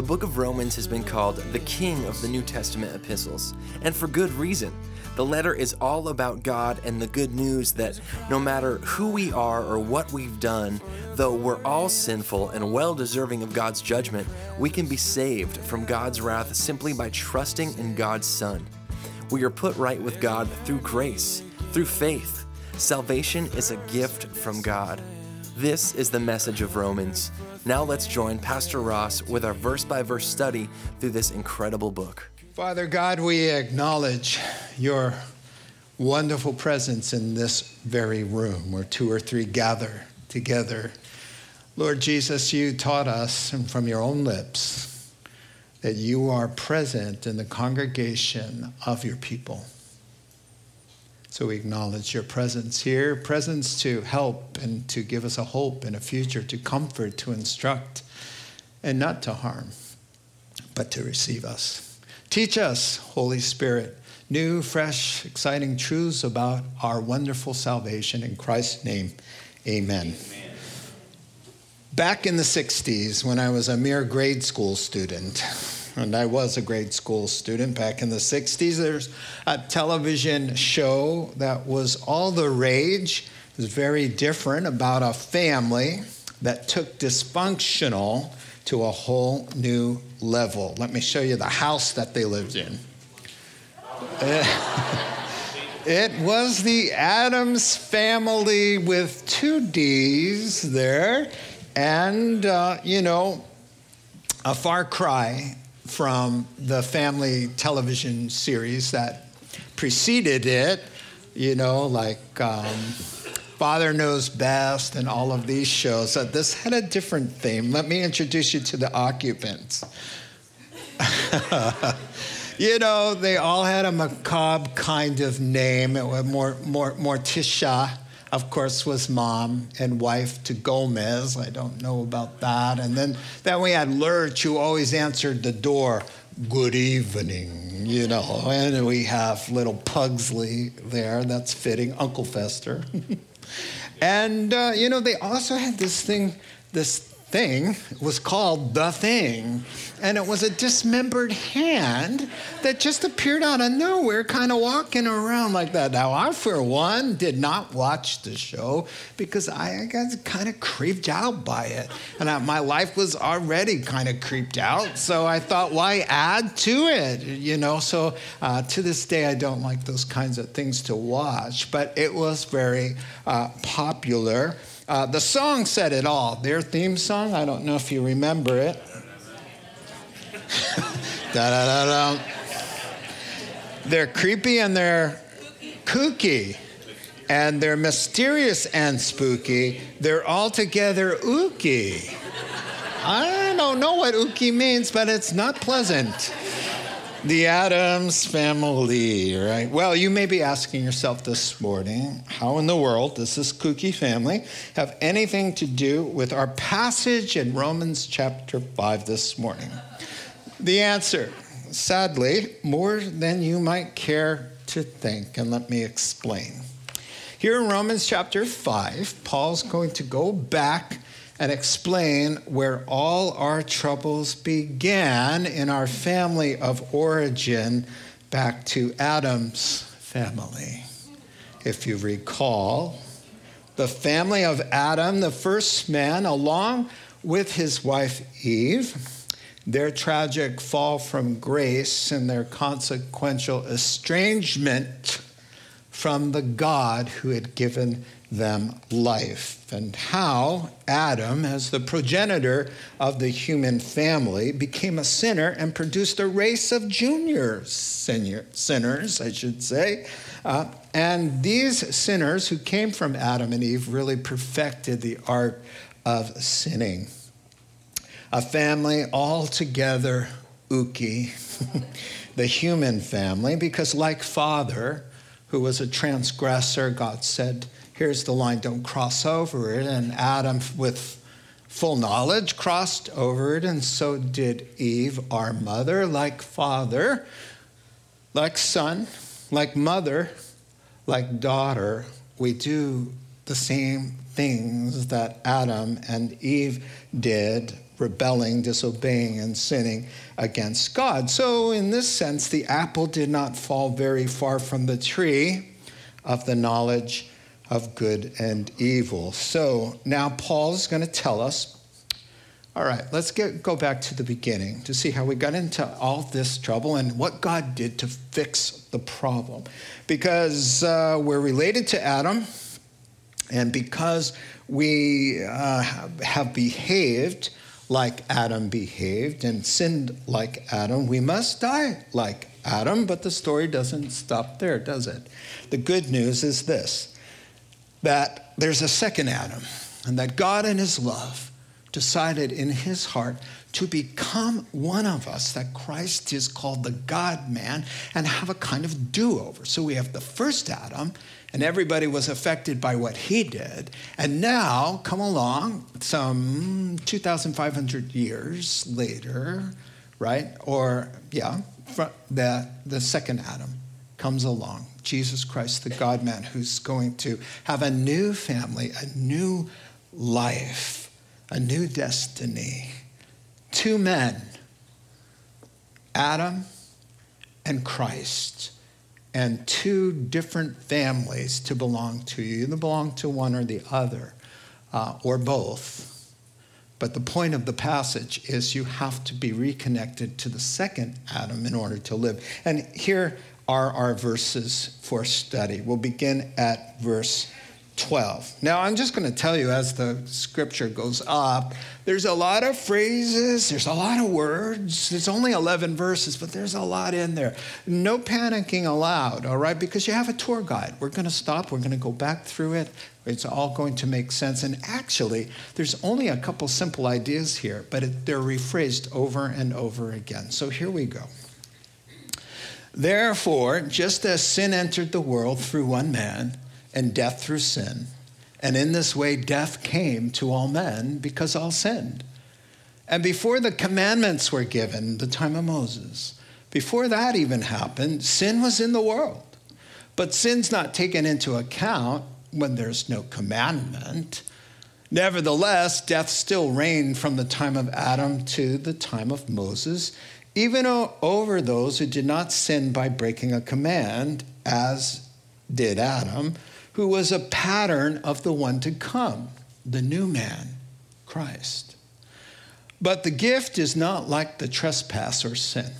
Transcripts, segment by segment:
The book of Romans has been called the king of the New Testament epistles, and for good reason. The letter is all about God and the good news that no matter who we are or what we've done, though we're all sinful and well deserving of God's judgment, we can be saved from God's wrath simply by trusting in God's Son. We are put right with God through grace, through faith. Salvation is a gift from God. This is the message of Romans. Now let's join Pastor Ross with our verse by verse study through this incredible book. Father God, we acknowledge your wonderful presence in this very room where two or three gather together. Lord Jesus, you taught us and from your own lips that you are present in the congregation of your people. So we acknowledge your presence here, presence to help and to give us a hope and a future, to comfort, to instruct, and not to harm, but to receive us. Teach us, Holy Spirit, new, fresh, exciting truths about our wonderful salvation. In Christ's name, amen. amen. Back in the 60s, when I was a mere grade school student, and I was a grade school student back in the 60s, there's a television show that was all the rage. It was very different about a family that took dysfunctional to a whole new level. Let me show you the house that they lived in. it was the Addams family with two D's there, and, uh, you know, a far cry from the family television series that preceded it, you know, like. Um, Father Knows Best and all of these shows. So this had a different theme. Let me introduce you to the occupants. you know, they all had a macabre kind of name. It was more, more, Morticia, of course, was mom and wife to Gomez. I don't know about that. And then, then we had Lurch, who always answered the door. Good evening, you know. And we have little Pugsley there. That's fitting. Uncle Fester. And, uh, you know, they also had this thing, this thing was called The Thing. And it was a dismembered hand that just appeared out of nowhere, kind of walking around like that. Now, I, for one, did not watch the show because I got kind of creeped out by it. And I, my life was already kind of creeped out. So I thought, why add to it? You know, so uh, to this day, I don't like those kinds of things to watch. But it was very uh, popular. Uh, the song said it all. Their theme song, I don't know if you remember it. da, da, da. They're creepy and they're kooky. And they're mysterious and spooky. They're altogether ooky. I don't know what ooky means, but it's not pleasant. The Addams family, right? Well, you may be asking yourself this morning, how in the world does this kooky family have anything to do with our passage in Romans chapter 5 this morning? The answer, sadly, more than you might care to think, and let me explain. Here in Romans chapter 5, Paul's going to go back and explain where all our troubles began in our family of origin back to Adam's family. If you recall, the family of Adam, the first man, along with his wife Eve, their tragic fall from grace and their consequential estrangement from the God who had given them life, and how Adam, as the progenitor of the human family, became a sinner and produced a race of junior sinners, I should say. Uh, and these sinners who came from Adam and Eve really perfected the art of sinning. A family altogether ooky, the human family, because like father, who was a transgressor, God said, Here's the line, don't cross over it. And Adam, with full knowledge, crossed over it, and so did Eve, our mother, like father, like son, like mother, like daughter. We do the same things that Adam and Eve did rebelling, disobeying, and sinning against God. So, in this sense, the apple did not fall very far from the tree of the knowledge of good and evil. So, now Paul's going to tell us. All right, let's get, go back to the beginning to see how we got into all this trouble and what God did to fix the problem. Because uh, we're related to Adam, and because we uh, have behaved like Adam behaved and sinned like Adam, we must die like Adam, but the story doesn't stop there, does it? The good news is this that there's a second Adam, and that God in his love decided in his heart to become one of us, that Christ is called the God man, and have a kind of do over. So we have the first Adam, and everybody was affected by what he did. And now, come along, some 2,500 years later, right? Or, yeah, the, the second Adam comes along, Jesus Christ, the God man, who's going to have a new family, a new life, a new destiny. Two men, Adam and Christ and two different families to belong to. You either belong to one or the other, uh, or both. But the point of the passage is you have to be reconnected to the second Adam in order to live. And here are our verses for study. We'll begin at verse 12. Now, I'm just going to tell you as the scripture goes up, there's a lot of phrases, there's a lot of words. It's only 11 verses, but there's a lot in there. No panicking allowed, all right? Because you have a tour guide. We're going to stop, we're going to go back through it. It's all going to make sense. And actually, there's only a couple simple ideas here, but it, they're rephrased over and over again. So here we go. Therefore, just as sin entered the world through one man, and death through sin. And in this way, death came to all men because all sinned. And before the commandments were given, the time of Moses, before that even happened, sin was in the world. But sin's not taken into account when there's no commandment. Nevertheless, death still reigned from the time of Adam to the time of Moses, even over those who did not sin by breaking a command, as did Adam who was a pattern of the one to come, the new man, Christ. But the gift is not like the trespass or sin.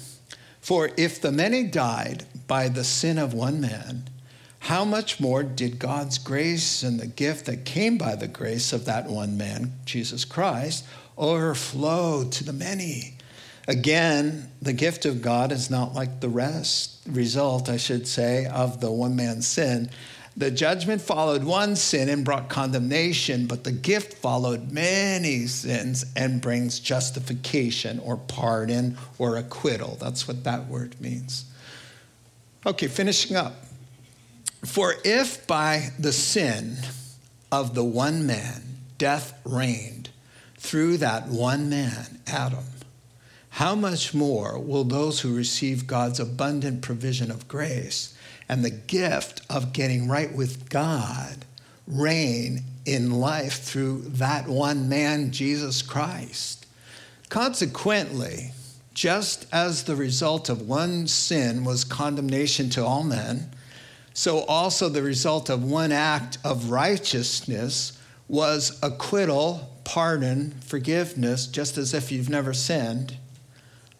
For if the many died by the sin of one man, how much more did God's grace and the gift that came by the grace of that one man, Jesus Christ, overflow to the many? Again, the gift of God is not like the rest, result, I should say, of the one man's sin. The judgment followed one sin and brought condemnation, but the gift followed many sins and brings justification or pardon or acquittal. That's what that word means. Okay, finishing up. For if by the sin of the one man death reigned through that one man, Adam, how much more will those who receive God's abundant provision of grace? and the gift of getting right with God reign in life through that one man, Jesus Christ. Consequently, just as the result of one sin was condemnation to all men, so also the result of one act of righteousness was acquittal, pardon, forgiveness, just as if you've never sinned,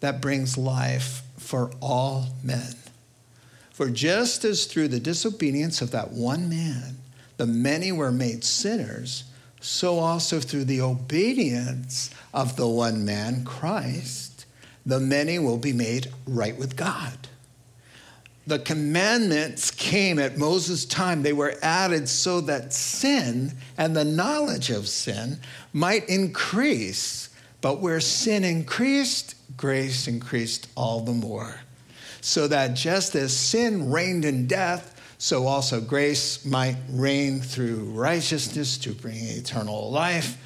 that brings life for all men. For just as through the disobedience of that one man, the many were made sinners, so also through the obedience of the one man, Christ, the many will be made right with God. The commandments came at Moses' time. They were added so that sin and the knowledge of sin might increase But where sin increased, grace increased all the more. So that just as sin reigned in death, so also grace might reign through righteousness to bring eternal life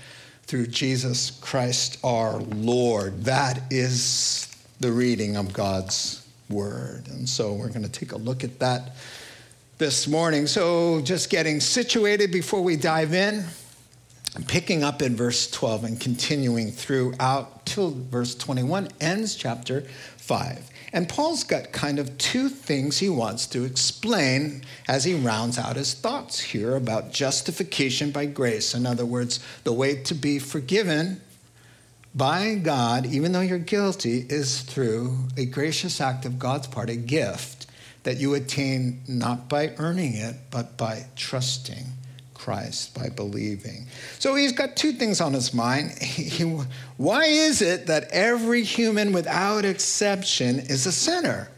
through Jesus Christ our Lord. That is the reading of God's word. And so we're going to take a look at that this morning. So, just getting situated before we dive in, picking up in verse 12 and continuing throughout till verse 21 ends chapter 5. And Paul's got kind of two things he wants to explain as he rounds out his thoughts here about justification by grace. In other words, the way to be forgiven by God, even though you're guilty, is through a gracious act of God's part, a gift that you attain not by earning it, but by trusting Christ, by believing. So he's got two things on his mind. He, why is it that every human, without exception, is a sinner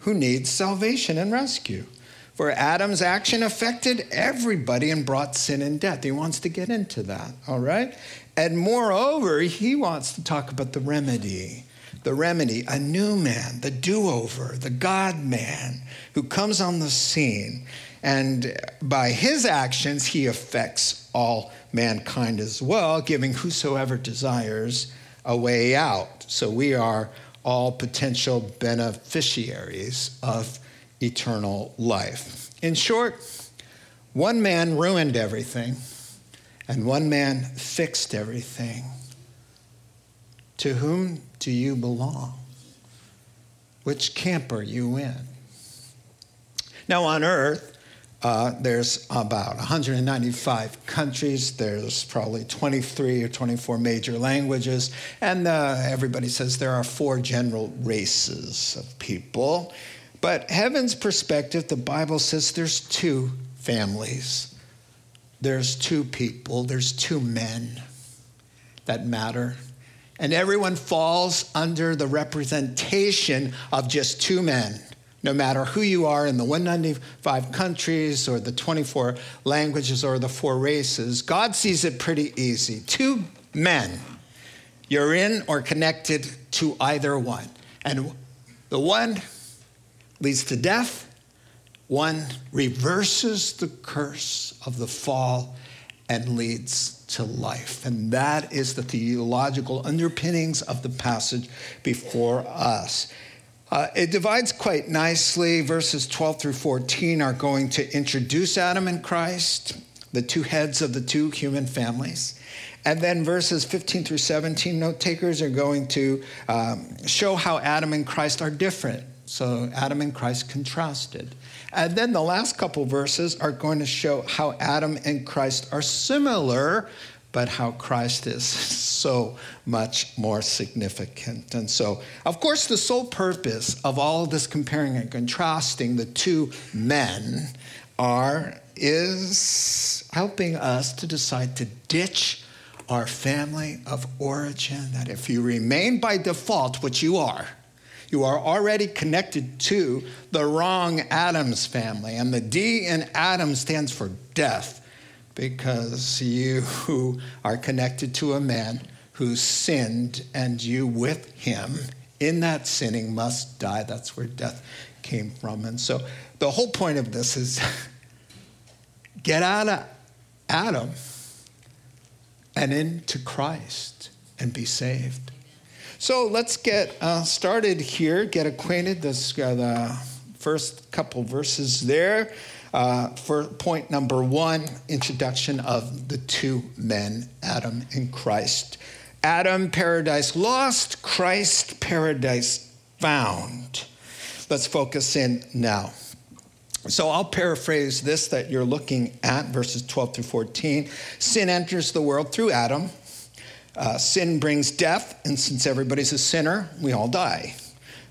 who needs salvation and rescue? For Adam's action affected everybody and brought sin and death. He wants to get into that, all right? And moreover, he wants to talk about the remedy the remedy, a new man, the do over, the God man who comes on the scene. And by his actions, he affects all mankind as well, giving whosoever desires a way out. So we are all potential beneficiaries of eternal life. In short, one man ruined everything, and one man fixed everything. To whom do you belong? Which camp are you in? Now, on earth, uh, there's about 195 countries. There's probably 23 or 24 major languages. And uh, everybody says there are four general races of people. But heaven's perspective, the Bible says there's two families. There's two people. There's two men that matter. And everyone falls under the representation of just two men, no matter who you are in the 195 countries or the 24 languages or the four races. God sees it pretty easy. Two men. You're in or connected to either one. And the one leads to death, one reverses the curse of the fall and leads to life. And that is the theological underpinnings of the passage before us. Uh, it divides quite nicely. Verses 12 through 14 are going to introduce Adam and Christ, the two heads of the two human families. And then verses 15 through 17, note takers are going to um, show how Adam and Christ are different. So Adam and Christ contrasted. And then the last couple verses are going to show how Adam and Christ are similar, but how Christ is so much more significant. And so, of course, the sole purpose of all of this comparing and contrasting the two men are is helping us to decide to ditch our family of origin that if you remain by default, what you are, you are already connected to the wrong Adams family. And the D in Adam stands for death because you who are connected to a man who sinned and you with him in that sinning must die. That's where death came from. And so the whole point of this is get out of Adam and into Christ and be saved. So let's get uh, started here, get acquainted. This uh, the first couple verses there. Uh, for point number one, introduction of the two men, Adam and Christ. Adam, paradise lost, Christ, paradise found. Let's focus in now. So I'll paraphrase this that you're looking at, verses 12 through 14. Sin enters the world through Adam. Uh, sin brings death, and since everybody's a sinner, we all die.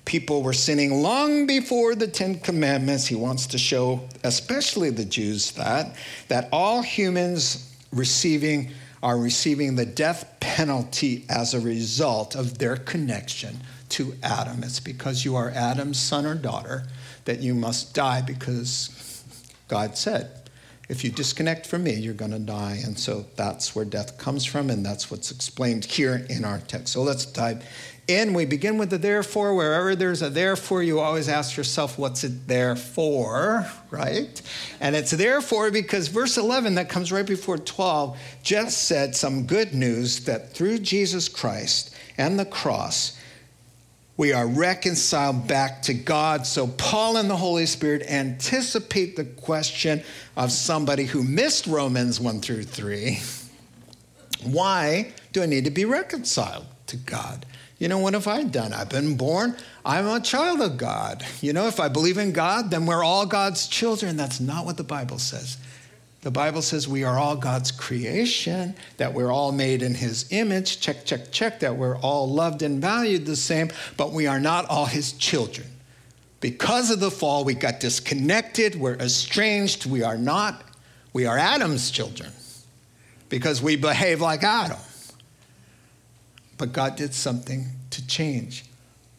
People were sinning long before the Ten Commandments. He wants to show, especially the Jews, that that all humans receiving are receiving the death penalty as a result of their connection to Adam. It's because you are Adam's son or daughter that you must die because God said If you disconnect from me, you're going to die. And so that's where death comes from, and that's what's explained here in our text. So let's dive in. We begin with the therefore. Wherever there's a therefore, you always ask yourself, what's it there for, right? And it's therefore because verse 11, that comes right before 12, just said some good news that through Jesus Christ and the cross, we are reconciled back to God. So, Paul and the Holy Spirit anticipate the question of somebody who missed Romans 1 through 3 Why do I need to be reconciled to God? You know, what have I done? I've been born, I'm a child of God. You know, if I believe in God, then we're all God's children. That's not what the Bible says. The Bible says we are all God's creation, that we're all made in His image, check, check, check, that we're all loved and valued the same, but we are not all His children. Because of the fall, we got disconnected, we're estranged, we are not, we are Adam's children because we behave like Adam. But God did something to change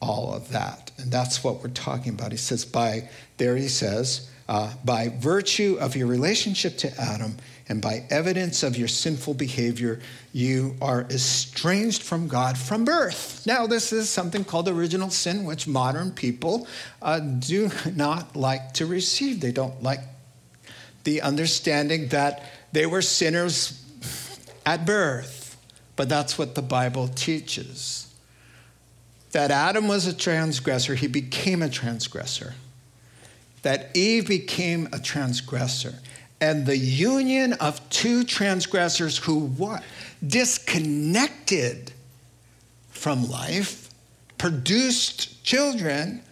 all of that. And that's what we're talking about. He says, by, there he says, uh, by virtue of your relationship to Adam and by evidence of your sinful behavior, you are estranged from God from birth. Now, this is something called original sin, which modern people uh, do not like to receive. They don't like the understanding that they were sinners at birth. But that's what the Bible teaches. That Adam was a transgressor, he became a transgressor that Eve became a transgressor. And the union of two transgressors who what? Disconnected from life produced children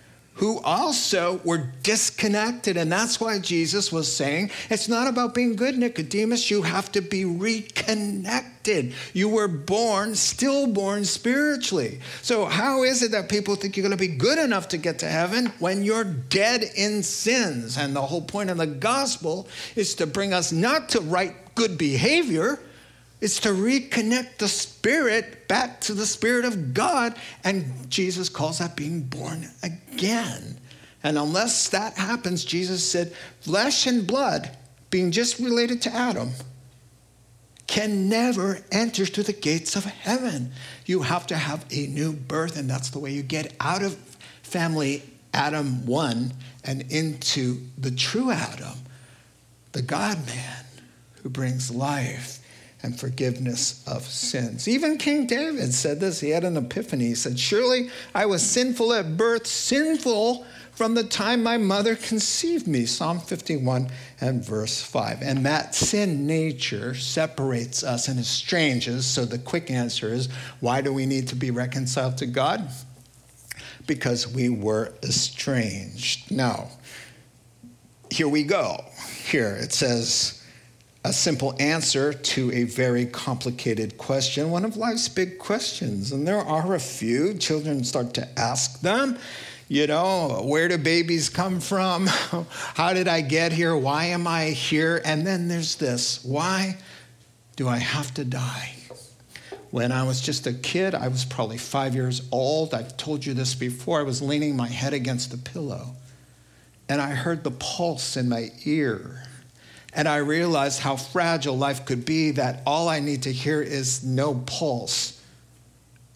who also were disconnected. And that's why Jesus was saying it's not about being good, Nicodemus. You have to be reconnected. You were born, stillborn spiritually. So, how is it that people think you're going to be good enough to get to heaven when you're dead in sins? And the whole point of the gospel is to bring us not to right good behavior it's to reconnect the spirit back to the spirit of God. And Jesus calls that being born again. And unless that happens, Jesus said, flesh and blood, being just related to Adam, can never enter through the gates of heaven. You have to have a new birth, and that's the way you get out of family Adam 1 and into the true Adam, the God man who brings life and forgiveness of sins. Even King David said this. He had an epiphany. He said, Surely I was sinful at birth, sinful from the time my mother conceived me. Psalm 51 and verse 5. And that sin nature separates us and estranges. So the quick answer is why do we need to be reconciled to God? Because we were estranged. Now, here we go. Here it says, a simple answer to a very complicated question, one of life's big questions. And there are a few. Children start to ask them, you know, where do babies come from? How did I get here? Why am I here? And then there's this why do I have to die? When I was just a kid, I was probably five years old. I've told you this before. I was leaning my head against the pillow, and I heard the pulse in my ear and I realized how fragile life could be that all I need to hear is no pulse,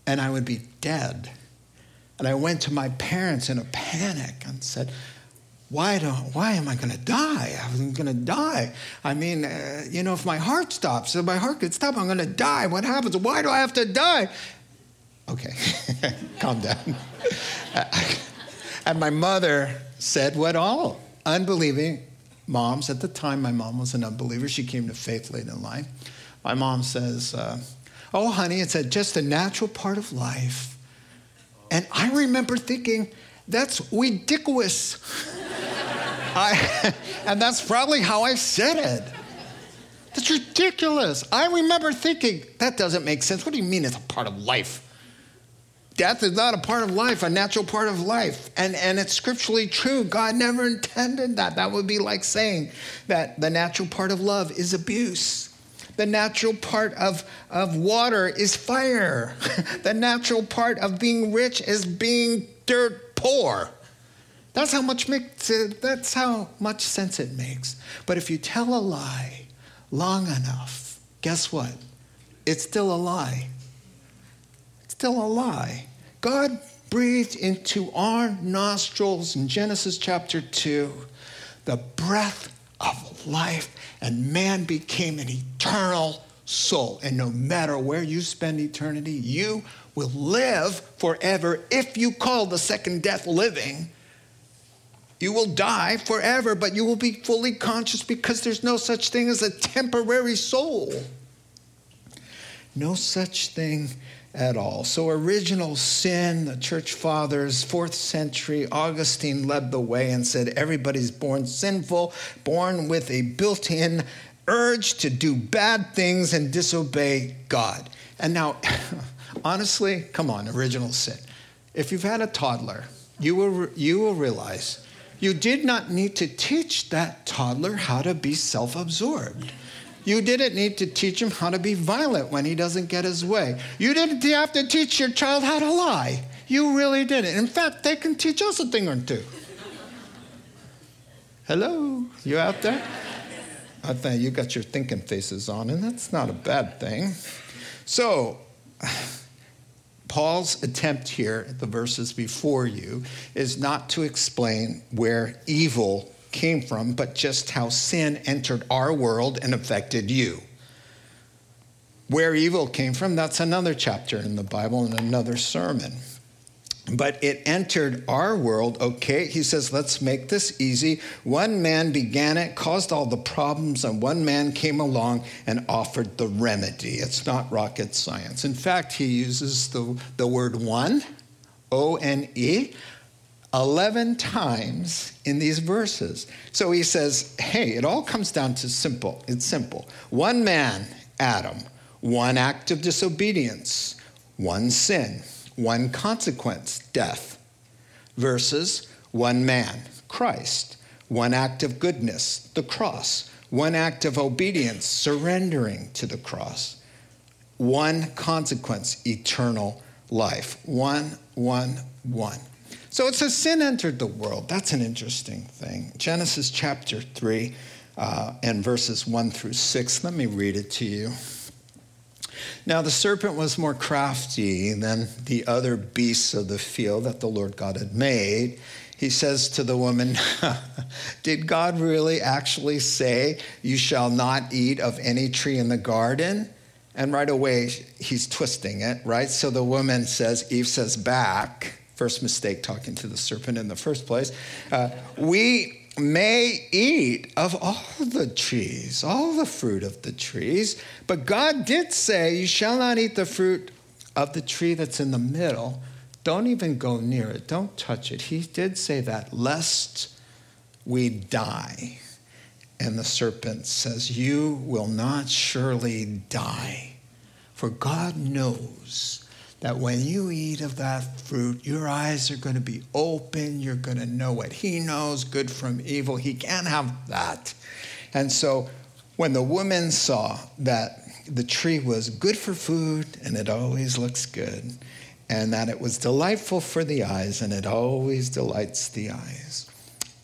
and I would be dead. And I went to my parents in a panic and said, why, don't, why am I going to die? I'm going to die. I mean, uh, you know, if my heart stops, if my heart could stop, I'm going to die. What happens? Why do I have to die? Okay, calm down. and my mother said what all unbelieving moms, at the time, my mom was an unbeliever. She came to faith late in life. My mom says, uh, Oh, honey, it's a, just a natural part of life. And I remember thinking, That's ridiculous. I, and that's probably how I said it. That's ridiculous. I remember thinking, That doesn't make sense. What do you mean it's a part of life? Death is not a part of life, a natural part of life. And, and it's scripturally true. God never intended that. That would be like saying that the natural part of love is abuse. The natural part of, of water is fire. the natural part of being rich is being dirt poor. That's how much makes it, that's how much sense it makes. But if you tell a lie long enough, guess what? It's still a lie. Still a lie. God breathed into our nostrils in Genesis chapter 2 the breath of life, and man became an eternal soul. And no matter where you spend eternity, you will live forever if you call the second death living. You will die forever, but you will be fully conscious because there's no such thing as a temporary soul. No such thing at all. So, original sin, the church fathers, fourth century, Augustine led the way and said everybody's born sinful, born with a built in urge to do bad things and disobey God. And now, honestly, come on, original sin. If you've had a toddler, you will, you will realize you did not need to teach that toddler how to be self absorbed. You didn't need to teach him how to be violent when he doesn't get his way. You didn't have to teach your child how to lie. You really didn't. In fact, they can teach us a thing or two. Hello, you out there? I think you got your thinking faces on, and that's not a bad thing. So, Paul's attempt here, the verses before you, is not to explain where evil came from, but just how sin entered our world and affected you. Where evil came from, that's another chapter in the Bible and another sermon. But it entered our world, okay? He says, let's make this easy. One man began it, caused all the problems, and one man came along and offered the remedy. It's not rocket science. In fact, he uses the, the word one, O N E. 11 times in these verses. So he says, hey, it all comes down to simple. It's simple. One man, Adam, one act of disobedience, one sin, one consequence, death, versus one man, Christ, one act of goodness, the cross, one act of obedience, surrendering to the cross, one consequence, eternal life. One, one, one. So it says sin entered the world. That's an interesting thing. Genesis chapter 3 uh, and verses 1 through 6. Let me read it to you. Now the serpent was more crafty than the other beasts of the field that the Lord God had made. He says to the woman, Did God really actually say, You shall not eat of any tree in the garden? And right away, he's twisting it, right? So the woman says, Eve says back, First mistake talking to the serpent in the first place. Uh, we may eat of all the trees, all the fruit of the trees, but God did say, You shall not eat the fruit of the tree that's in the middle. Don't even go near it, don't touch it. He did say that, lest we die. And the serpent says, You will not surely die, for God knows that when you eat of that fruit, your eyes are going to be open. You're going to know what He knows, good from evil. He can't have that. And so when the woman saw that the tree was good for food and it always looks good, and that it was delightful for the eyes and it always delights the eyes,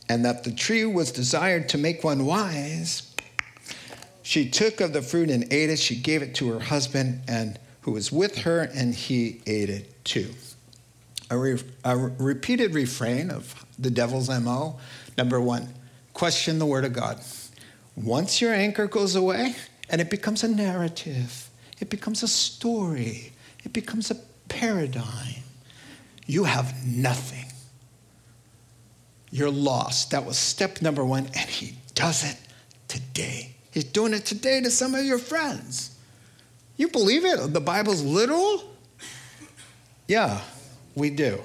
and that the tree was desired to make one wise, she took of the fruit and ate it. She gave it to her husband and who was with her, and he ate it too. A, re- a repeated refrain of the devil's MO. Number one, question the word of God. Once your anchor goes away and it becomes a narrative, it becomes a story, it becomes a paradigm, you have nothing. You're lost. That was step number one, and he does it today. He's doing it today to some of your friends. You believe it? The Bible's literal? Yeah, we do.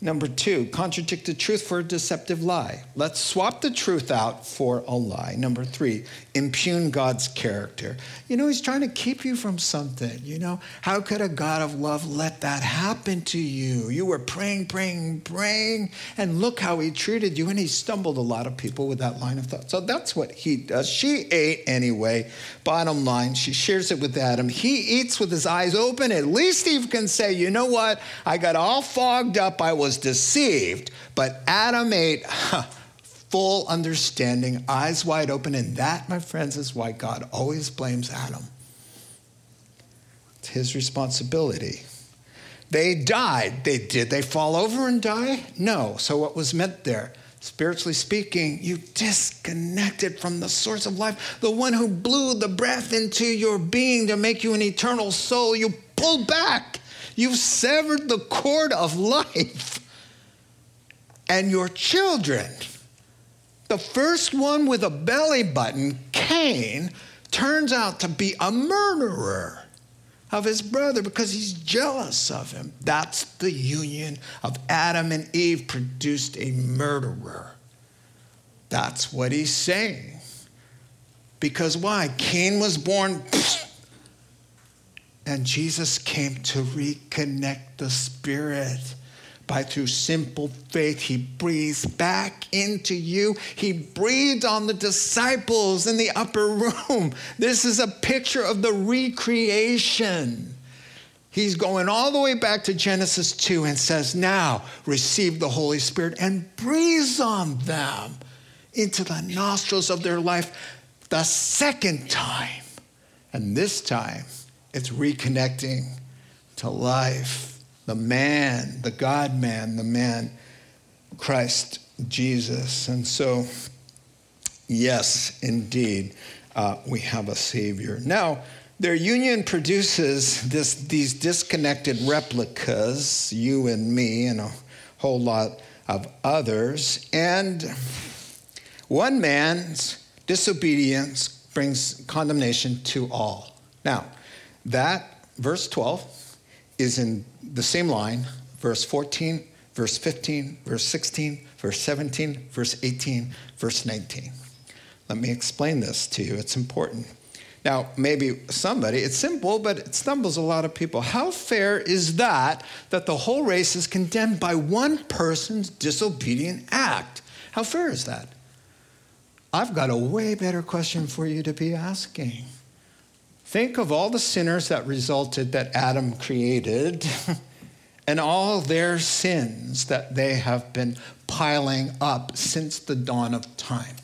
Number two, contradict the truth for a deceptive lie. Let's swap the truth out for a lie. Number three, impugn God's character. You know, He's trying to keep you from something. You know, how could a God of love let that happen to you? You were praying, praying, praying, and look how He treated you. And He stumbled a lot of people with that line of thought. So that's what He does. She ate anyway. Bottom line, she shares it with Adam. He eats with his eyes open. At least Eve can say, you know what? I got all fogged up. I was was deceived, but Adam ate huh, full understanding, eyes wide open. And that, my friends, is why God always blames Adam. It's his responsibility. They died. They did they fall over and die? No. So what was meant there? Spiritually speaking, you disconnected from the source of life, the one who blew the breath into your being to make you an eternal soul. You pulled back. You've severed the cord of life. And your children, the first one with a belly button, Cain, turns out to be a murderer of his brother because he's jealous of him. That's the union of Adam and Eve produced a murderer. That's what he's saying. Because why? Cain was born, and Jesus came to reconnect the spirit by through simple faith, he breathes back into you. He breathed on the disciples in the upper room. This is a picture of the recreation. He's going all the way back to Genesis 2 and says, Now receive the Holy Spirit and breathes on them into the nostrils of their life the second time. And this time, it's reconnecting to life the man, the God man, the man, Christ Jesus. And so, yes, indeed, uh, we have a Savior. Now, their union produces this, these disconnected replicas, you and me, and a whole lot of others. And one man's disobedience brings condemnation to all. Now, that, verse 12, is in the same line, verse 14, verse 15, verse 16, verse 17, verse 18, verse 19. Let me explain this to you. It's important. Now, maybe somebody, it's simple, but it stumbles a lot of people. How fair is that that the whole race is condemned by one person's disobedient act? How fair is that? I've got a way better question for you to be asking. Think of all the sinners that resulted that Adam created and all their sins that they have been piling up since the dawn of time.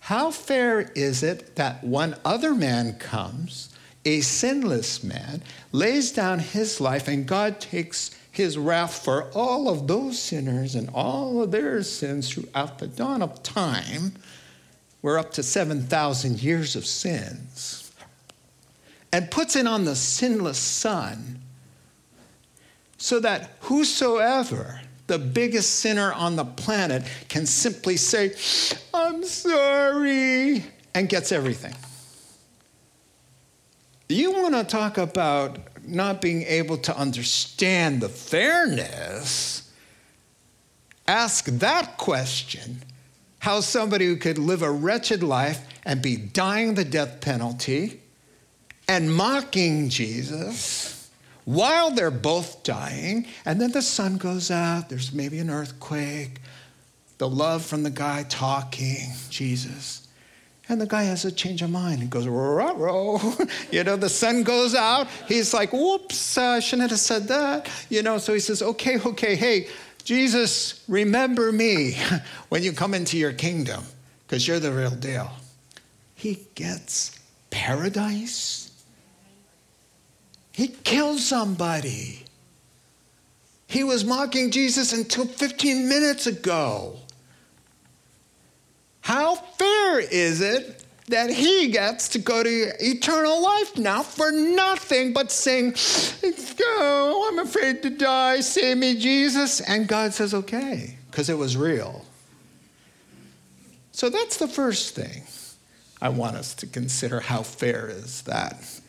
How fair is it that one other man comes, a sinless man, lays down his life, and God takes his wrath for all of those sinners and all of their sins throughout the dawn of time? We're up to 7,000 years of sins and puts it on the sinless Son so that whosoever, the biggest sinner on the planet, can simply say, I'm sorry, and gets everything. You want to talk about not being able to understand the fairness? Ask that question how somebody who could live a wretched life and be dying the death penalty and mocking Jesus while they're both dying. And then the sun goes out, there's maybe an earthquake, the love from the guy talking, Jesus. And the guy has a change of mind. He goes, row You know, the sun goes out. He's like, whoops, uh, shouldn't have said that. You know, so he says, okay, okay, hey, Jesus, remember me when you come into your kingdom, because you're the real deal. He gets paradise he killed somebody. He was mocking Jesus until 15 minutes ago. How fair is it that he gets to go to eternal life now for nothing but saying, Oh, I'm afraid to die, save me, Jesus? And God says, Okay, because it was real. So that's the first thing I want us to consider how fair is that.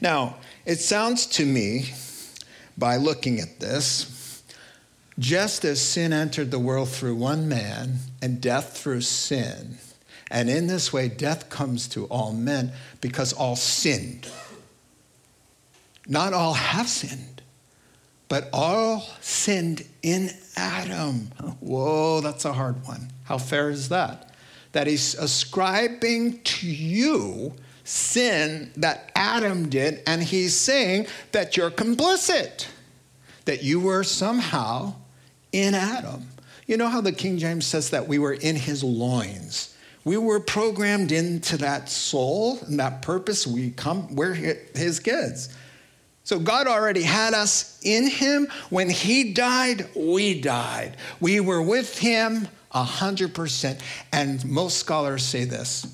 Now, it sounds to me, by looking at this, just as sin entered the world through one man and death through sin, and in this way death comes to all men because all sinned. Not all have sinned, but all sinned in Adam. Whoa, that's a hard one. How fair is that? That he's ascribing to you sin that Adam did, and he's saying that you're complicit, that you were somehow in Adam. You know how the King James says that we were in his loins. We were programmed into that soul and that purpose. We come, we're his kids. So God already had us in him. When he died, we died. We were with him 100%. And most scholars say this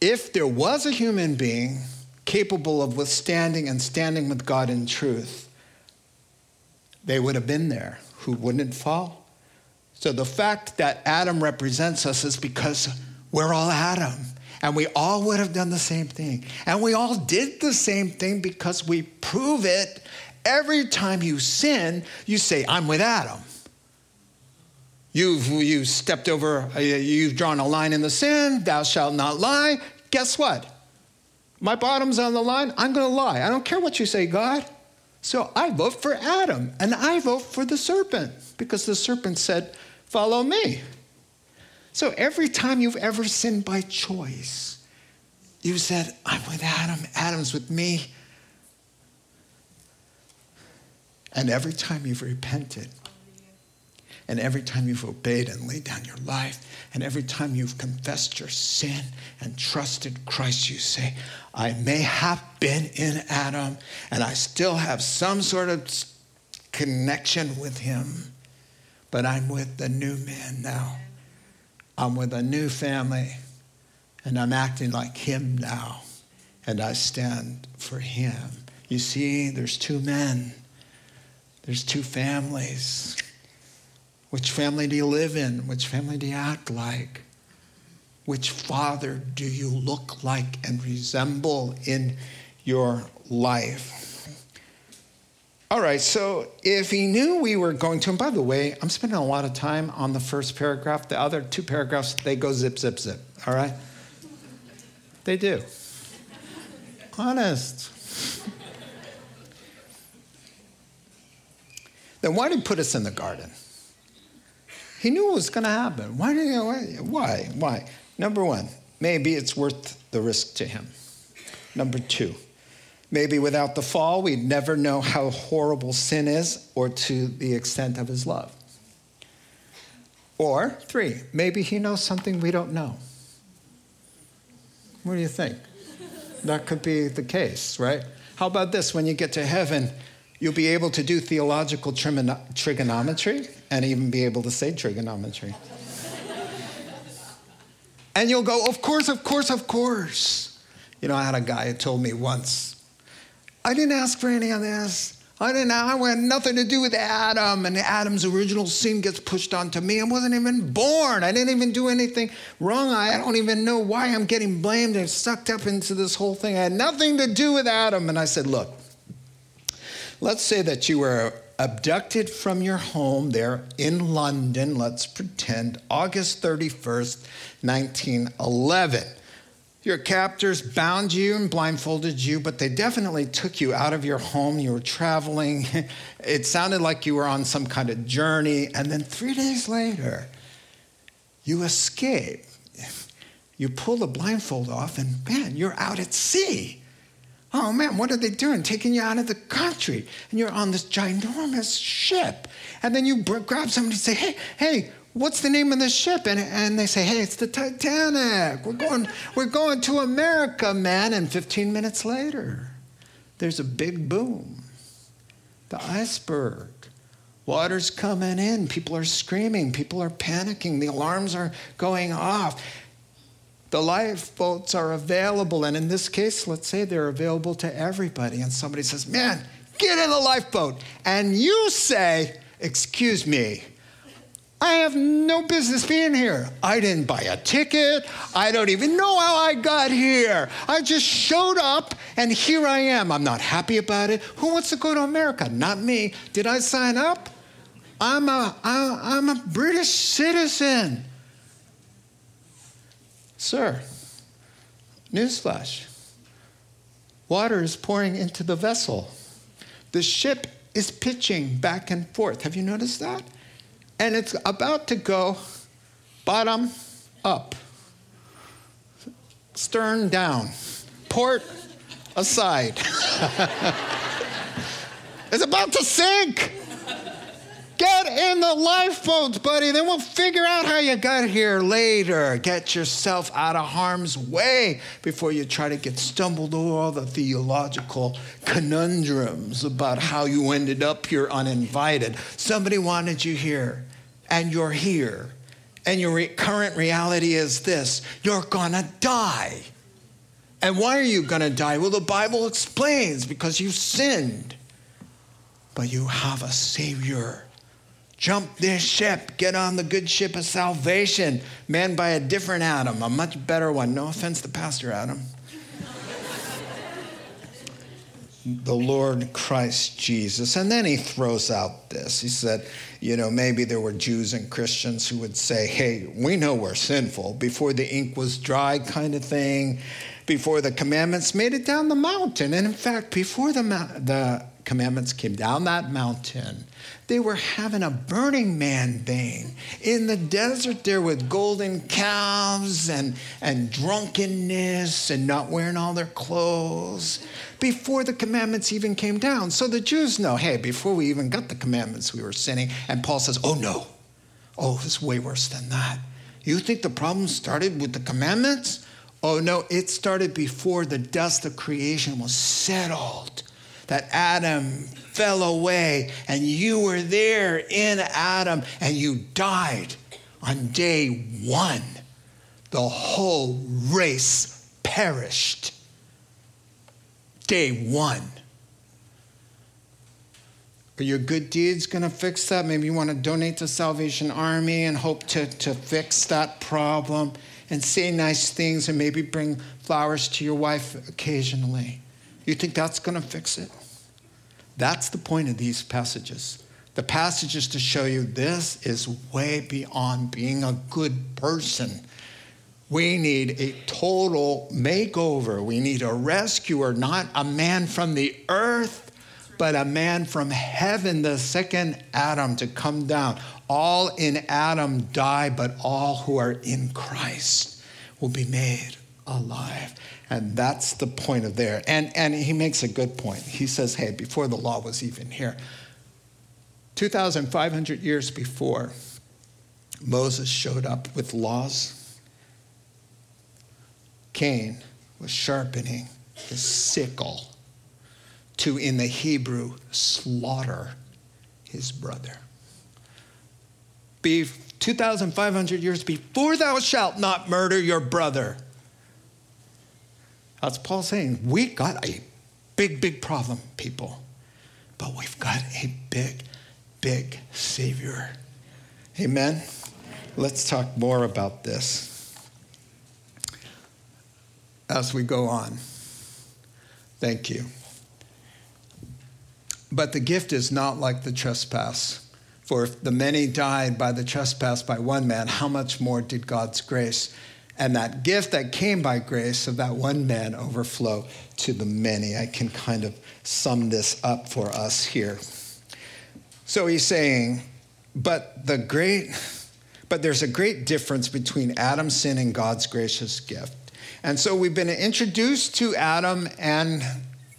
if there was a human being capable of withstanding and standing with God in truth, they would have been there who wouldn't fall. So the fact that Adam represents us is because we're all Adam. And we all would have done the same thing. And we all did the same thing because we prove it every time you sin, you say, I'm with Adam. You've, you stepped over, uh, you've drawn a line in the sand, thou shalt not lie. Guess what? My bottom's on the line, I'm going to lie. I don't care what you say, God. So I vote for Adam and I vote for the serpent because the serpent said, Follow me. So every time you've ever sinned by choice, you said, I'm with Adam, Adam's with me. And every time you've repented, and every time you've obeyed and laid down your life, and every time you've confessed your sin and trusted Christ, you say, I may have been in Adam, and I still have some sort of connection with him, but I'm with the new man now. I'm with a new family, and I'm acting like him now, and I stand for him. You see, there's two men, there's two families. Which family do you live in? Which family do you act like? Which father do you look like and resemble in your life? All right, so if he knew we were going to, and by the way, I'm spending a lot of time on the first paragraph. The other two paragraphs, they go zip, zip, zip, all right? They do. Honest. then why did he put us in the garden? He knew what was going to happen. Why did he, why? Why? Number one, maybe it's worth the risk to him. Number two, maybe without the fall, we'd never know how horrible sin is or to the extent of his love. Or three, maybe he knows something we don't know. What do you think? That could be the case, right? How about this? When you get to heaven, you'll be able to do theological trigonometry and even be able to say trigonometry. and you'll go, Of course, of course, of course. You know, I had a guy who told me once, I didn't ask for any of this. I didn't I had nothing to do with Adam, and Adam's original sin gets pushed onto me. I wasn't even born. I didn't even do anything wrong. I don't even know why I'm getting blamed and sucked up into this whole thing. I had nothing to do with Adam. And I said, Look, let's say that you were abducted from your home there in London, let's pretend, August 31st, 1911. Your captors bound you and blindfolded you, but they definitely took you out of your home. You were traveling. It sounded like you were on some kind of journey. And then three days later, you escape. You pull the blindfold off, and man, you're out at sea. Oh man, what are they doing? Taking you out of the country. And you're on this ginormous ship. And then you grab somebody and say, hey, hey, what's the name of the ship? And, and they say, hey, it's the Titanic. We're going, we're going to America, man. And 15 minutes later, there's a big boom. The iceberg. Water's coming in. People are screaming. People are panicking. The alarms are going off. The lifeboats are available, and in this case, let's say they're available to everybody. And somebody says, Man, get in the lifeboat. And you say, Excuse me, I have no business being here. I didn't buy a ticket. I don't even know how I got here. I just showed up and here I am. I'm not happy about it. Who wants to go to America? Not me. Did I sign up? I'm a, I'm a British citizen. Sir, newsflash water is pouring into the vessel. The ship is pitching back and forth. Have you noticed that? And it's about to go bottom up, stern down, port aside. it's about to sink. Get in the lifeboats, buddy. Then we'll figure out how you got here later. Get yourself out of harm's way before you try to get stumbled over all the theological conundrums about how you ended up here uninvited. Somebody wanted you here, and you're here. And your re- current reality is this you're gonna die. And why are you gonna die? Well, the Bible explains because you sinned. But you have a Savior Jump this ship, get on the good ship of salvation, manned by a different Adam, a much better one. No offense to Pastor Adam. the Lord Christ Jesus. And then he throws out this. He said, you know, maybe there were Jews and Christians who would say, hey, we know we're sinful before the ink was dry, kind of thing, before the commandments made it down the mountain. And in fact, before the, the commandments came down that mountain, they were having a burning man thing in the desert there with golden calves and, and drunkenness and not wearing all their clothes before the commandments even came down. So the Jews know, hey, before we even got the commandments, we were sinning. And Paul says, oh no, oh, it's way worse than that. You think the problem started with the commandments? Oh no, it started before the dust of creation was settled that Adam fell away and you were there in Adam and you died on day one. The whole race perished. Day one. Are your good deeds going to fix that? Maybe you want to donate to Salvation Army and hope to, to fix that problem and say nice things and maybe bring flowers to your wife occasionally. You think that's going to fix it? That's the point of these passages. The passages to show you this is way beyond being a good person. We need a total makeover. We need a rescuer, not a man from the earth, but a man from heaven, the second Adam, to come down. All in Adam die, but all who are in Christ will be made alive. And that's the point of there. And, and he makes a good point. He says, hey, before the law was even here, 2,500 years before Moses showed up with laws, Cain was sharpening his sickle to, in the Hebrew, slaughter his brother. Be 2,500 years before thou shalt not murder your brother that's Paul saying. We got a big, big problem, people. But we've got a big, big Savior. Amen? Let's talk more about this as we go on. Thank you. But the gift is not like the trespass. For if the many died by the trespass by one man, how much more did God's grace and that gift that came by grace of that one man overflow to the many. I can kind of sum this up for us here. So he's saying, but the great, but there's a great difference between Adam's sin and God's gracious gift. And so we've been introduced to Adam and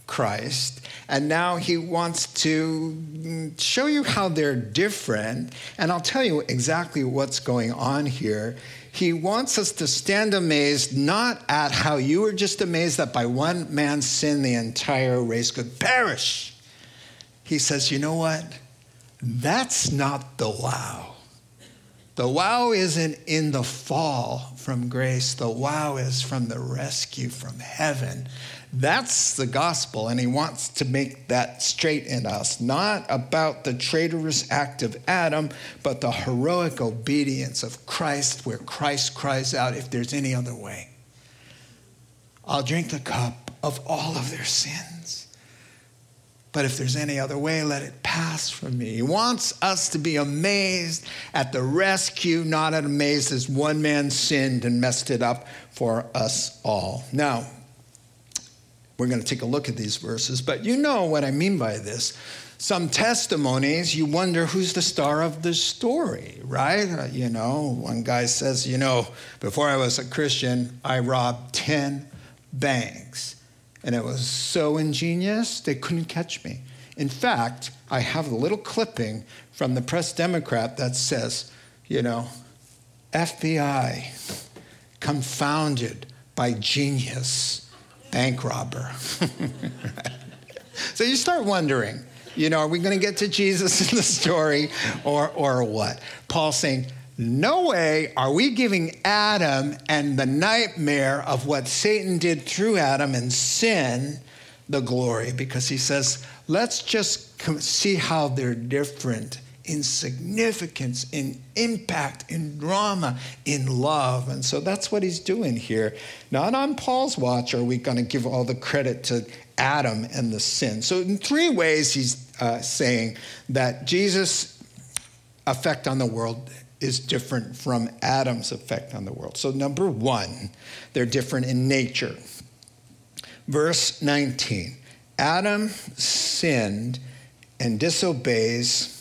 Christ, and now he wants to show you how they're different. And I'll tell you exactly what's going on here he wants us to stand amazed not at how you were just amazed that by one man's sin the entire race could perish. He says, you know what? That's not the wow. The wow isn't in the fall from grace, the wow is from the rescue from heaven. That's the gospel, and he wants to make that straight in us. Not about the traitorous act of Adam, but the heroic obedience of Christ, where Christ cries out, If there's any other way, I'll drink the cup of all of their sins. But if there's any other way, let it pass from me. He wants us to be amazed at the rescue, not amazed as one man sinned and messed it up for us all. Now, we're going to take a look at these verses, but you know what I mean by this. Some testimonies, you wonder who's the star of the story, right? Uh, you know, one guy says, you know, before I was a Christian, I robbed 10 banks. And it was so ingenious, they couldn't catch me. In fact, I have a little clipping from the Press Democrat that says, you know, FBI confounded by genius bank robber. so you start wondering, you know, are we going to get to Jesus in the story or, or what? Paul saying, no way are we giving Adam and the nightmare of what Satan did through Adam and sin the glory because he says, let's just see how they're different in significance, in impact, in drama, in love. And so that's what he's doing here. Not on Paul's watch are we going to give all the credit to Adam and the sin. So, in three ways, he's uh, saying that Jesus' effect on the world is different from Adam's effect on the world. So, number one, they're different in nature. Verse 19 Adam sinned and disobeys,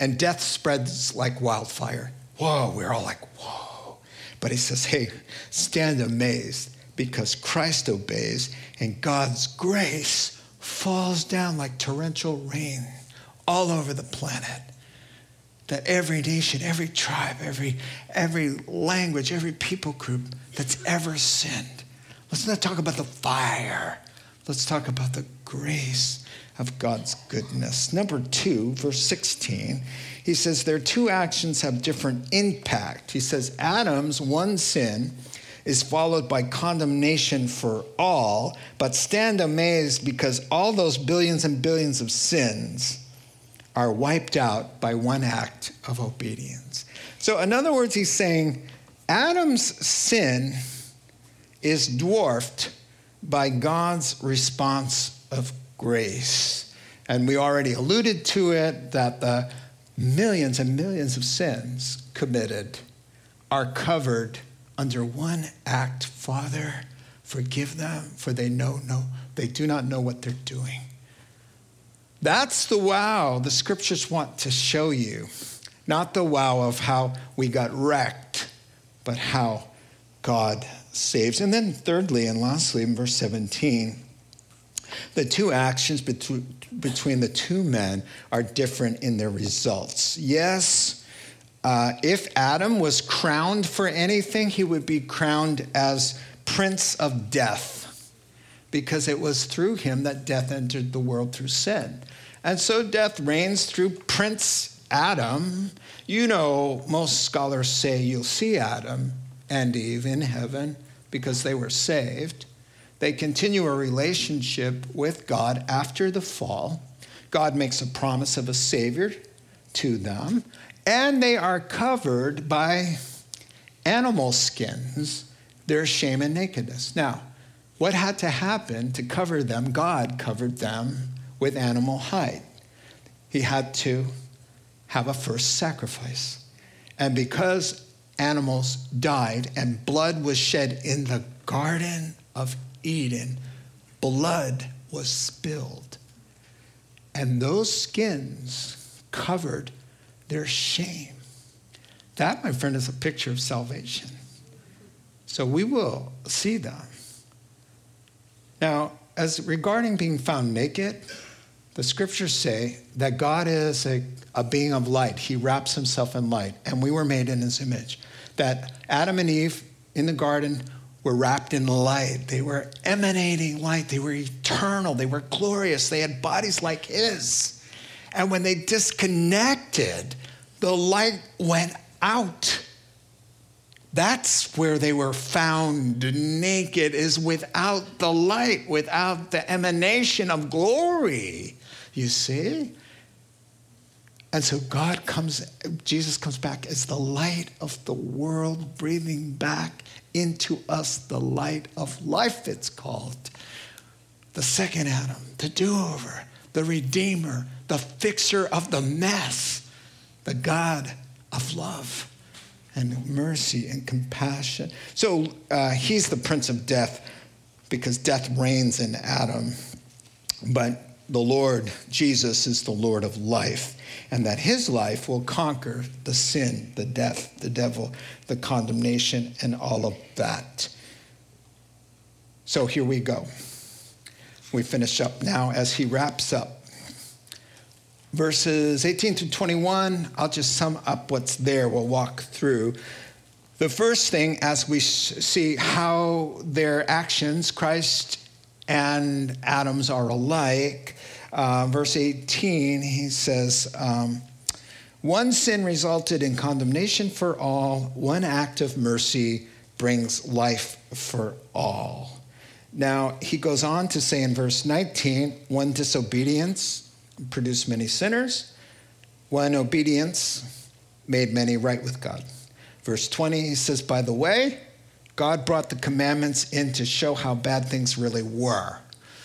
and death spreads like wildfire. Whoa, we're all like, whoa. But he says, hey, stand amazed because Christ obeys, and God's grace falls down like torrential rain all over the planet that every nation, every tribe, every, every language, every people group that's ever sinned. Let's not talk about the fire. Let's talk about the grace of God's goodness. Number two, verse 16, he says their two actions have different impact. He says Adam's one sin is followed by condemnation for all, but stand amazed because all those billions and billions of sins are wiped out by one act of obedience. So, in other words, he's saying Adam's sin is dwarfed by God's response of grace. And we already alluded to it that the millions and millions of sins committed are covered under one act Father, forgive them, for they know no, they do not know what they're doing. That's the wow the scriptures want to show you. Not the wow of how we got wrecked, but how God saves. And then, thirdly and lastly, in verse 17, the two actions between the two men are different in their results. Yes, uh, if Adam was crowned for anything, he would be crowned as Prince of Death, because it was through him that death entered the world through sin. And so death reigns through Prince Adam. You know, most scholars say you'll see Adam and Eve in heaven because they were saved. They continue a relationship with God after the fall. God makes a promise of a Savior to them, and they are covered by animal skins, their shame and nakedness. Now, what had to happen to cover them? God covered them with animal hide. He had to have a first sacrifice. And because animals died and blood was shed in the Garden of Eden, blood was spilled. And those skins covered their shame. That, my friend, is a picture of salvation. So we will see them. Now, as regarding being found naked, the scriptures say that God is a, a being of light. He wraps himself in light, and we were made in his image. That Adam and Eve in the garden were wrapped in light. They were emanating light. They were eternal. They were glorious. They had bodies like his. And when they disconnected, the light went out. That's where they were found naked, is without the light, without the emanation of glory. You see? And so God comes, Jesus comes back as the light of the world, breathing back into us the light of life, it's called. The second Adam, the do over, the Redeemer, the fixer of the mess, the God of love and mercy and compassion. So uh, he's the Prince of Death because death reigns in Adam. But the Lord Jesus is the Lord of life, and that his life will conquer the sin, the death, the devil, the condemnation, and all of that. So here we go. We finish up now as he wraps up. verses 18 to 21. I'll just sum up what's there. We'll walk through. The first thing, as we see how their actions, Christ and Adam's are alike, uh, verse 18, he says, um, One sin resulted in condemnation for all, one act of mercy brings life for all. Now, he goes on to say in verse 19, one disobedience produced many sinners, one obedience made many right with God. Verse 20, he says, By the way, God brought the commandments in to show how bad things really were.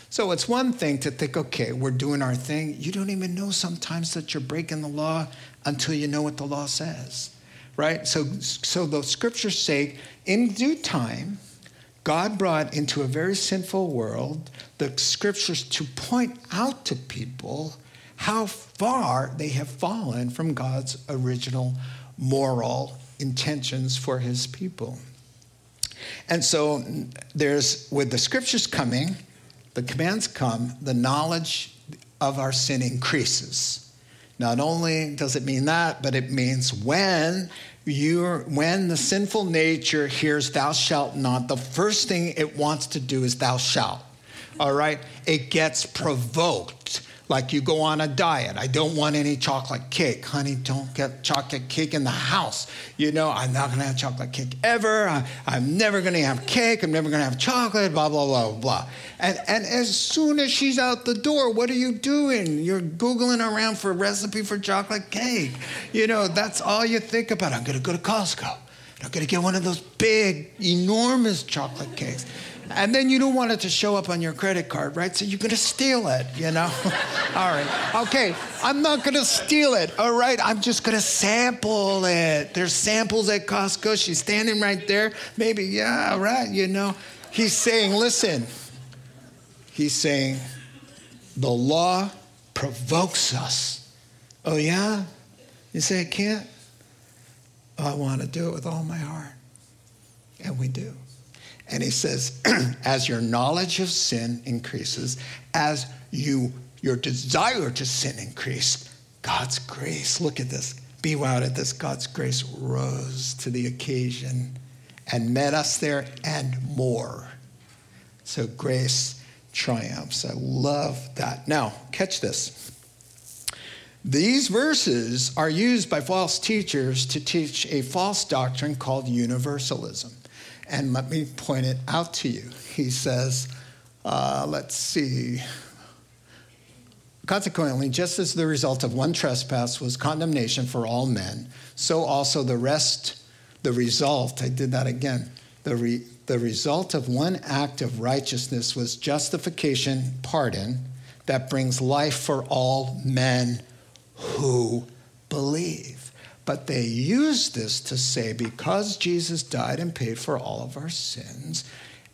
So it's one thing to think, okay, we're doing our thing. You don't even know sometimes that you're breaking the law until you know what the law says, right? So, so the scriptures say, in due time, God brought into a very sinful world the scriptures to point out to people how far they have fallen from God's original moral intentions for his people. And so there's, with the scriptures coming, the commands come, the knowledge of our sin increases. Not only does it mean that, but it means when you're, when the sinful nature hears thou shalt not, the first thing it wants to do is thou shalt. All right? It gets provoked like you go on a diet. I don't want any chocolate cake. Honey, don't get chocolate cake in the house. You know, I'm not going to have chocolate cake ever. I, am never going to have cake. I'm never going to have chocolate, blah, blah, blah, blah. And, and as soon as she's out the door, what are you doing? You're Googling around for a recipe for chocolate cake. You know, that's all you think about. I'm going to go to Costco. I'm going to get one of those big, enormous chocolate cakes. And then you don't want it to show up on your credit card, right? So you're to steal it, you know? all right. Okay, I'm not to steal it, all right? I'm just to sample it. There's samples at Costco. She's standing right there. Maybe, yeah, right, you know? He's saying, listen, he's saying, the law provokes us. Oh, yeah? You say, I can't? Oh, I want to do it with all my heart. And we do. And he says, as your knowledge of sin increases, as you your desire to sin increased, God's grace, look at this, be wowed at this, God's grace rose to the occasion and met us there and more. So grace triumphs. I love that. Now, catch this. These verses are used by false teachers to teach a false doctrine called universalism. And let me point it out to you. He says, uh, let's see. Consequently, just as the result of one trespass was condemnation for all men, so also the rest, the result, I did that again, the, re, the result of one act of righteousness was justification, pardon, that brings life for all men who believe. But they use this to say because Jesus died and paid for all of our sins,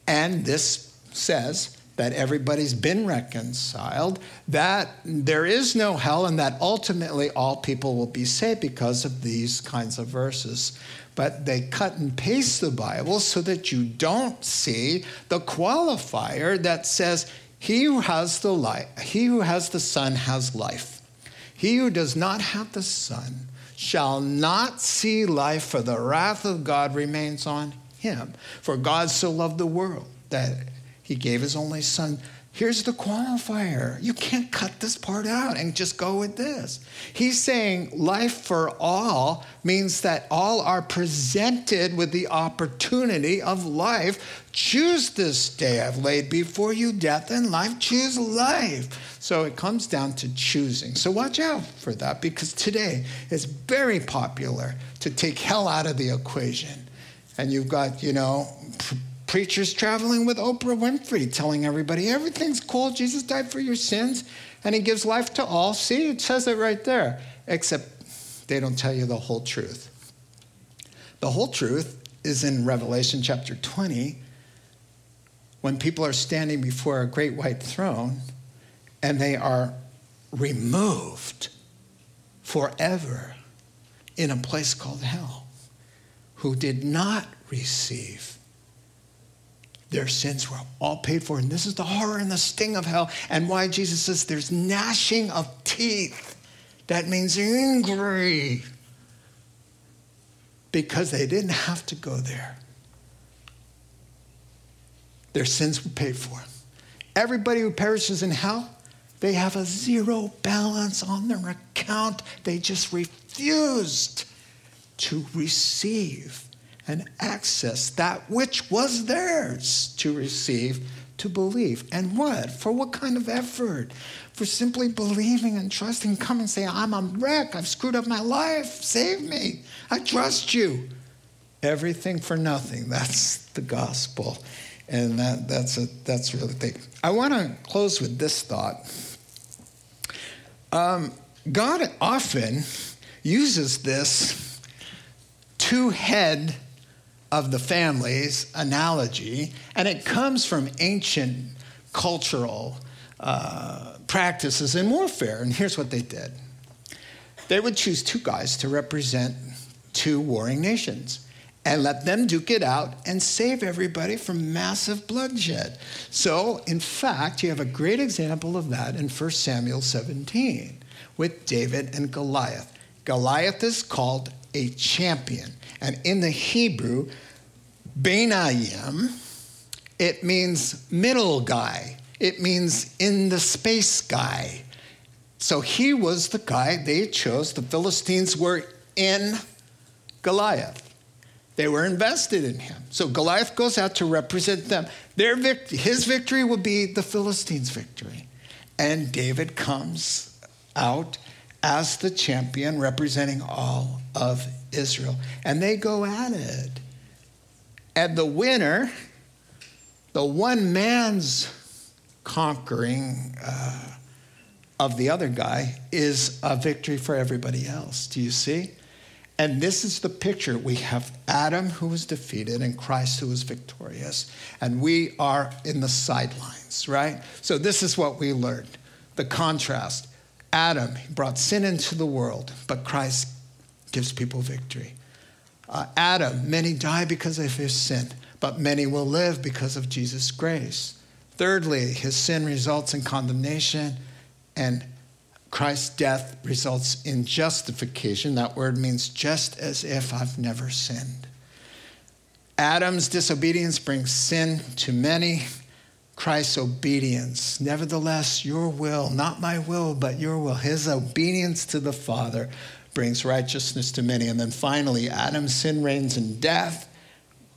and this says that everybody's been reconciled, that there is no hell, and that ultimately all people will be saved because of these kinds of verses. But they cut and paste the Bible so that you don't see the qualifier that says, He who has the life, he who has the Son has life. He who does not have the Son shall not see life, for the wrath of God remains on him. For God so loved the world that he gave his only son. Here's the qualifier. You can't cut this part out and just go with this. He's saying life for all means that all are presented with the opportunity of life. Choose this day I've laid before you death and life. Choose life. So it comes down to choosing. So watch out for that because today it's very popular to take hell out of the equation. And you've got, you know, preachers traveling with Oprah Winfrey telling everybody everything's cool. Jesus died for your sins and he gives life to all. See, it says it right there. Except they don't tell you the whole truth. The whole truth is in Revelation chapter 20 when people are standing before a great white throne and they are removed forever in a place called hell, who did not receive. Their sins were all paid for. And this is the horror and the sting of hell, and why Jesus says there's gnashing of teeth That means angry. Because they didn't have to go there. Their sins were paid for. Everybody who perishes in hell, they have a zero balance on their account. They just refused to receive and access that which was theirs to receive, to believe. And what? For what kind of effort? For simply believing and trusting. Come and say, I'm a wreck. I've screwed up my life. Save me. I trust you. Everything for nothing. That's the gospel. And that, that's, a, that's really the thing. I want to close with this thought. Um, God often uses this two head of the families analogy, and it comes from ancient cultural uh, practices in warfare. And here's what they did they would choose two guys to represent two warring nations and let them duke it out and save everybody from massive bloodshed. So, in fact, you have a great example of that in 1 Samuel 17 with David and Goliath. Goliath is called a champion. And in the Hebrew, Benayim, it means middle guy. It means in the space guy. So he was the guy they chose. The Philistines were in Goliath. They were invested in him. So Goliath goes out to represent them. Their vict- his victory will be the Philistines' victory. And David comes out as the champion representing all of Israel. And they go at it. And the winner, the one man's conquering uh, of the other guy, is a victory for everybody else. Do you see? And this is the picture. We have Adam who was defeated and Christ who was victorious. And we are in the sidelines, right? So this is what we learned the contrast. Adam brought sin into the world, but Christ gives people victory. Uh, Adam, many die because of his sin, but many will live because of Jesus' grace. Thirdly, his sin results in condemnation, and Christ's death results in justification. That word means just as if I've never sinned. Adam's disobedience brings sin to many. Christ's obedience, nevertheless, your will, not my will, but your will, his obedience to the Father brings righteousness to many. And then finally, Adam's sin reigns in death,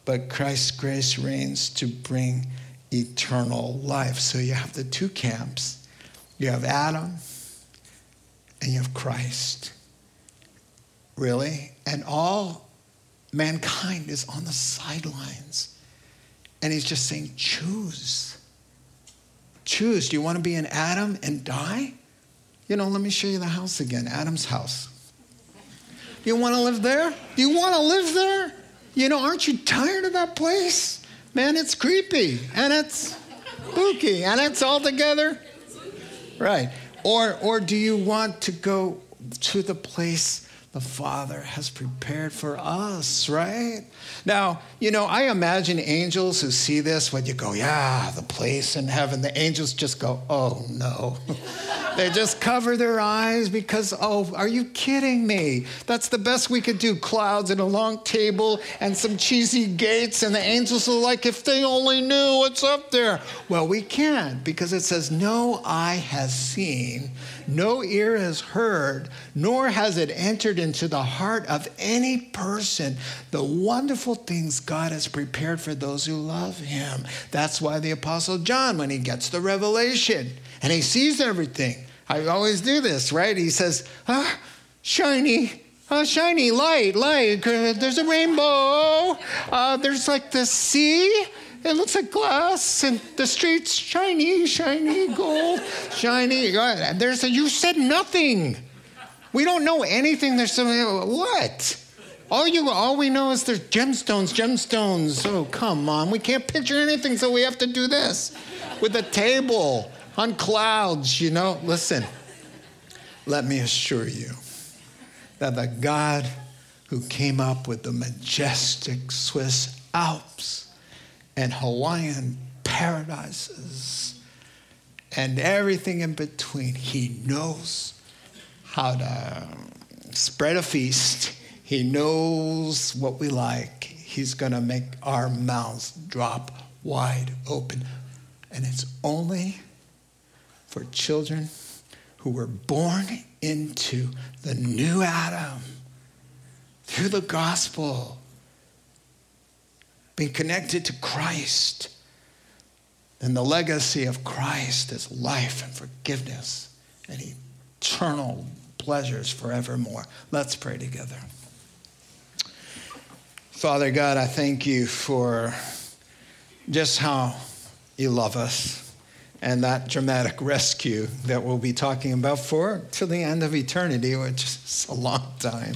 but Christ's grace reigns to bring eternal life. So you have the two camps you have Adam and you have Christ. Really? And all mankind is on the sidelines. And he's just saying, choose. Choose. Do you want to be an Adam and die? You know, let me show you the house again Adam's house. Do You want to live there? Do you want to live there? You know, aren't you tired of that place? Man, it's creepy and it's spooky and it's all together. Right. Or, or do you want to go to the place the Father has prepared for us, right? Now, you know, I imagine angels who see this when you go, yeah, the place in heaven, the angels just go, oh no. they just cover their eyes because, oh, are you kidding me? That's the best we could do clouds and a long table and some cheesy gates, and the angels are like, if they only knew what's up there. Well, we can't because it says, no eye has seen no ear has heard, nor has it entered into the heart of any person the wonderful things God has prepared for those who love him. That's why the Apostle John, when he gets the revelation and he sees everything, I always do this, right? He says, ah, shiny, uh, shiny light, light. Uh, there's a rainbow. Uh, there's like the sea. It looks like glass, and the streets shiny, shiny, gold, shiny. There's a, you said nothing. We don't know anything. There's something. What? All you, all we know is there's gemstones, gemstones. Oh, come on. We can't picture anything, so we have to do this with a table on clouds, you know? Listen, let me assure you that the God who came up with the majestic Swiss Alps and Hawaiian paradises and everything in between. He knows how to um, spread a feast. He knows what we like. He's going to make our mouths drop wide open. And it's only for children who were born into the new Adam through the gospel, being connected to Christ. And the legacy of Christ is life and forgiveness and eternal pleasures forevermore. Let's pray together. Father God, I thank you for just how you love us and that dramatic rescue that we'll be talking about for till the end of eternity, which is a long time.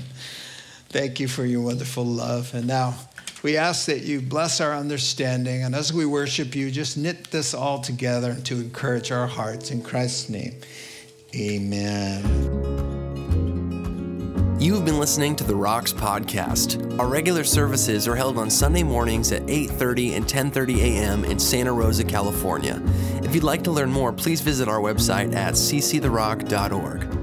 Thank you for your wonderful love. And now we ask that you bless our understanding. And as we worship you, just knit this all together to encourage our hearts. In Christ's name, amen. You have been listening to the Rocks podcast. Our regular services are held on Sunday mornings at 8:30 and 10:30 a.m. in Santa Rosa, California. If you'd like to learn more, please visit our website at cctherock.org.